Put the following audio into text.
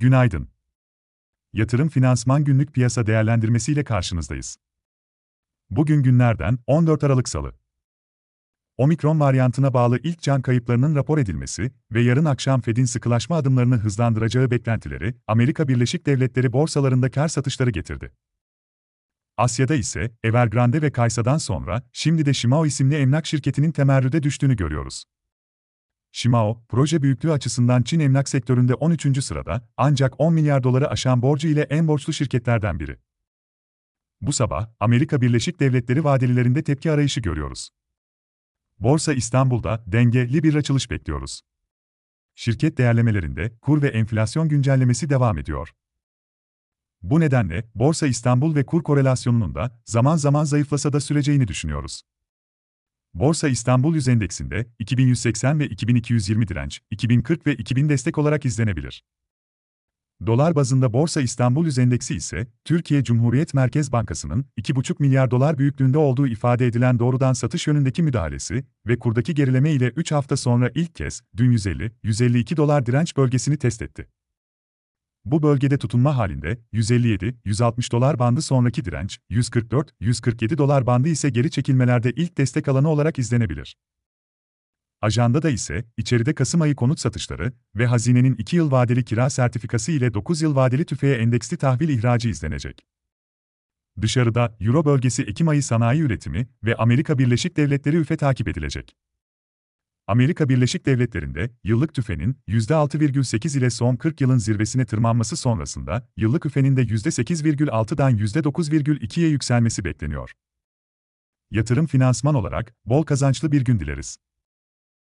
Günaydın. Yatırım Finansman Günlük Piyasa Değerlendirmesi ile karşınızdayız. Bugün günlerden 14 Aralık Salı. Omikron varyantına bağlı ilk can kayıplarının rapor edilmesi ve yarın akşam Fed'in sıkılaşma adımlarını hızlandıracağı beklentileri Amerika Birleşik Devletleri borsalarında kar satışları getirdi. Asya'da ise Evergrande ve Kaysa'dan sonra şimdi de Shimao isimli emlak şirketinin temerrüde düştüğünü görüyoruz. Shimao, proje büyüklüğü açısından Çin emlak sektöründe 13. sırada, ancak 10 milyar doları aşan borcu ile en borçlu şirketlerden biri. Bu sabah, Amerika Birleşik Devletleri vadelilerinde tepki arayışı görüyoruz. Borsa İstanbul'da dengeli bir açılış bekliyoruz. Şirket değerlemelerinde kur ve enflasyon güncellemesi devam ediyor. Bu nedenle Borsa İstanbul ve kur korelasyonunun da zaman zaman zayıflasa da süreceğini düşünüyoruz. Borsa İstanbul Yüz Endeksinde 2180 ve 2220 direnç, 2040 ve 2000 destek olarak izlenebilir. Dolar bazında Borsa İstanbul Yüz Endeksi ise Türkiye Cumhuriyet Merkez Bankası'nın 2,5 milyar dolar büyüklüğünde olduğu ifade edilen doğrudan satış yönündeki müdahalesi ve kurdaki gerileme ile 3 hafta sonra ilk kez dün 150-152 dolar direnç bölgesini test etti. Bu bölgede tutunma halinde 157-160 dolar bandı sonraki direnç, 144-147 dolar bandı ise geri çekilmelerde ilk destek alanı olarak izlenebilir. Ajandada ise içeride Kasım ayı konut satışları ve hazinenin 2 yıl vadeli kira sertifikası ile 9 yıl vadeli tüfeğe endeksli tahvil ihracı izlenecek. Dışarıda Euro bölgesi Ekim ayı sanayi üretimi ve Amerika Birleşik Devletleri üfe takip edilecek. Amerika Birleşik Devletleri'nde yıllık tüfenin %6,8 ile son 40 yılın zirvesine tırmanması sonrasında yıllık üfenin de %8,6'dan %9,2'ye yükselmesi bekleniyor. Yatırım finansman olarak bol kazançlı bir gün dileriz.